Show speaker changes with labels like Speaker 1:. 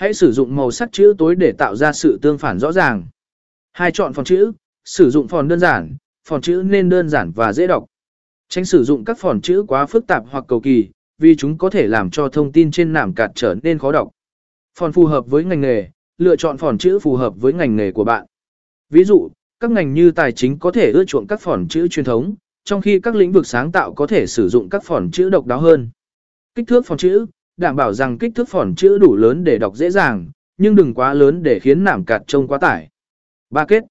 Speaker 1: Hãy sử dụng màu sắc chữ tối để tạo ra sự tương phản rõ ràng. Hai chọn phòn chữ, sử dụng phòn đơn giản, phòn chữ nên đơn giản và dễ đọc. Tránh sử dụng các phòn chữ quá phức tạp hoặc cầu kỳ, vì chúng có thể làm cho thông tin trên nảm cạt trở nên khó đọc. Phòn phù hợp với ngành nghề, lựa chọn phòn chữ phù hợp với ngành nghề của bạn. Ví dụ, các ngành như tài chính có thể ưa chuộng các phòn chữ truyền thống, trong khi các lĩnh vực sáng tạo có thể sử dụng các phòn chữ độc đáo hơn. Kích thước phòn chữ, đảm bảo rằng kích thước phòn chữ đủ lớn để đọc dễ dàng, nhưng đừng quá lớn để khiến nảm cạt trông quá tải. Ba kết